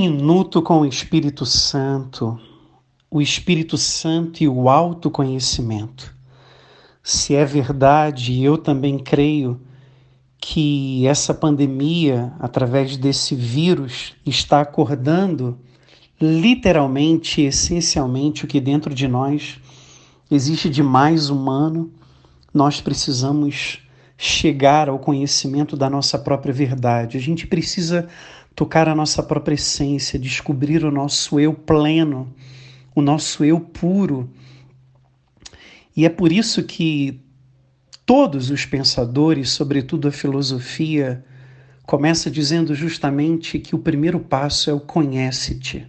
minuto com o Espírito Santo, o Espírito Santo e o autoconhecimento. Se é verdade, eu também creio que essa pandemia, através desse vírus, está acordando literalmente, essencialmente, o que dentro de nós existe de mais humano, nós precisamos chegar ao conhecimento da nossa própria verdade. A gente precisa tocar a nossa própria essência, descobrir o nosso eu pleno, o nosso eu puro. E é por isso que todos os pensadores, sobretudo a filosofia, começa dizendo justamente que o primeiro passo é o conhece-te.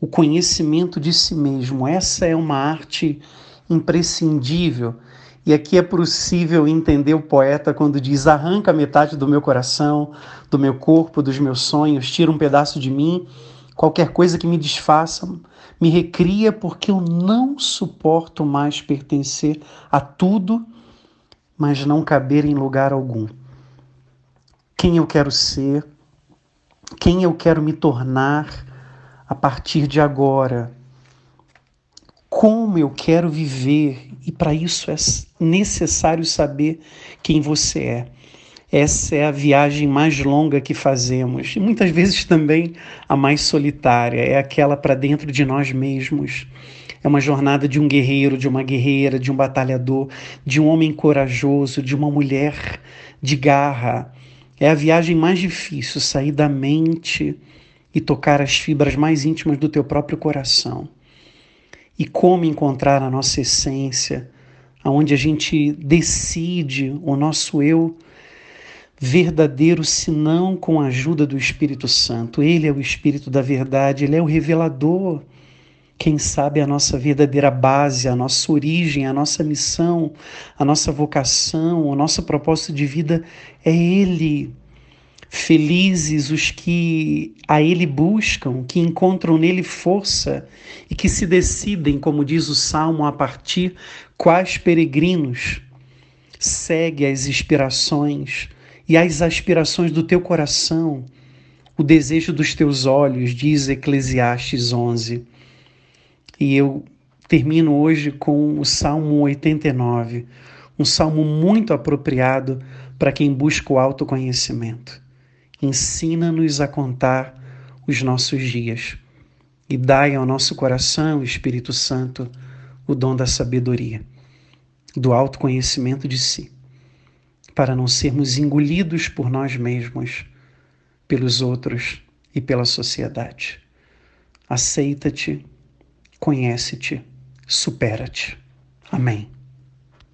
O conhecimento de si mesmo. Essa é uma arte imprescindível e aqui é possível entender o poeta quando diz: arranca metade do meu coração, do meu corpo, dos meus sonhos, tira um pedaço de mim, qualquer coisa que me desfaça, me recria, porque eu não suporto mais pertencer a tudo, mas não caber em lugar algum. Quem eu quero ser, quem eu quero me tornar a partir de agora como eu quero viver e para isso é necessário saber quem você é. Essa é a viagem mais longa que fazemos e muitas vezes também a mais solitária, é aquela para dentro de nós mesmos. É uma jornada de um guerreiro, de uma guerreira, de um batalhador, de um homem corajoso, de uma mulher de garra. É a viagem mais difícil, sair da mente e tocar as fibras mais íntimas do teu próprio coração e como encontrar a nossa essência, aonde a gente decide o nosso eu verdadeiro, senão com a ajuda do Espírito Santo. Ele é o Espírito da verdade, ele é o revelador. Quem sabe a nossa verdadeira base, a nossa origem, a nossa missão, a nossa vocação, o nosso propósito de vida é Ele. Felizes os que a Ele buscam, que encontram nele força e que se decidem, como diz o Salmo, a partir quais peregrinos. Segue as inspirações e as aspirações do teu coração, o desejo dos teus olhos, diz Eclesiastes 11. E eu termino hoje com o Salmo 89, um salmo muito apropriado para quem busca o autoconhecimento. Ensina-nos a contar os nossos dias e dai ao nosso coração, Espírito Santo, o dom da sabedoria, do autoconhecimento de si, para não sermos engolidos por nós mesmos, pelos outros e pela sociedade. Aceita-te, conhece-te, supera-te. Amém.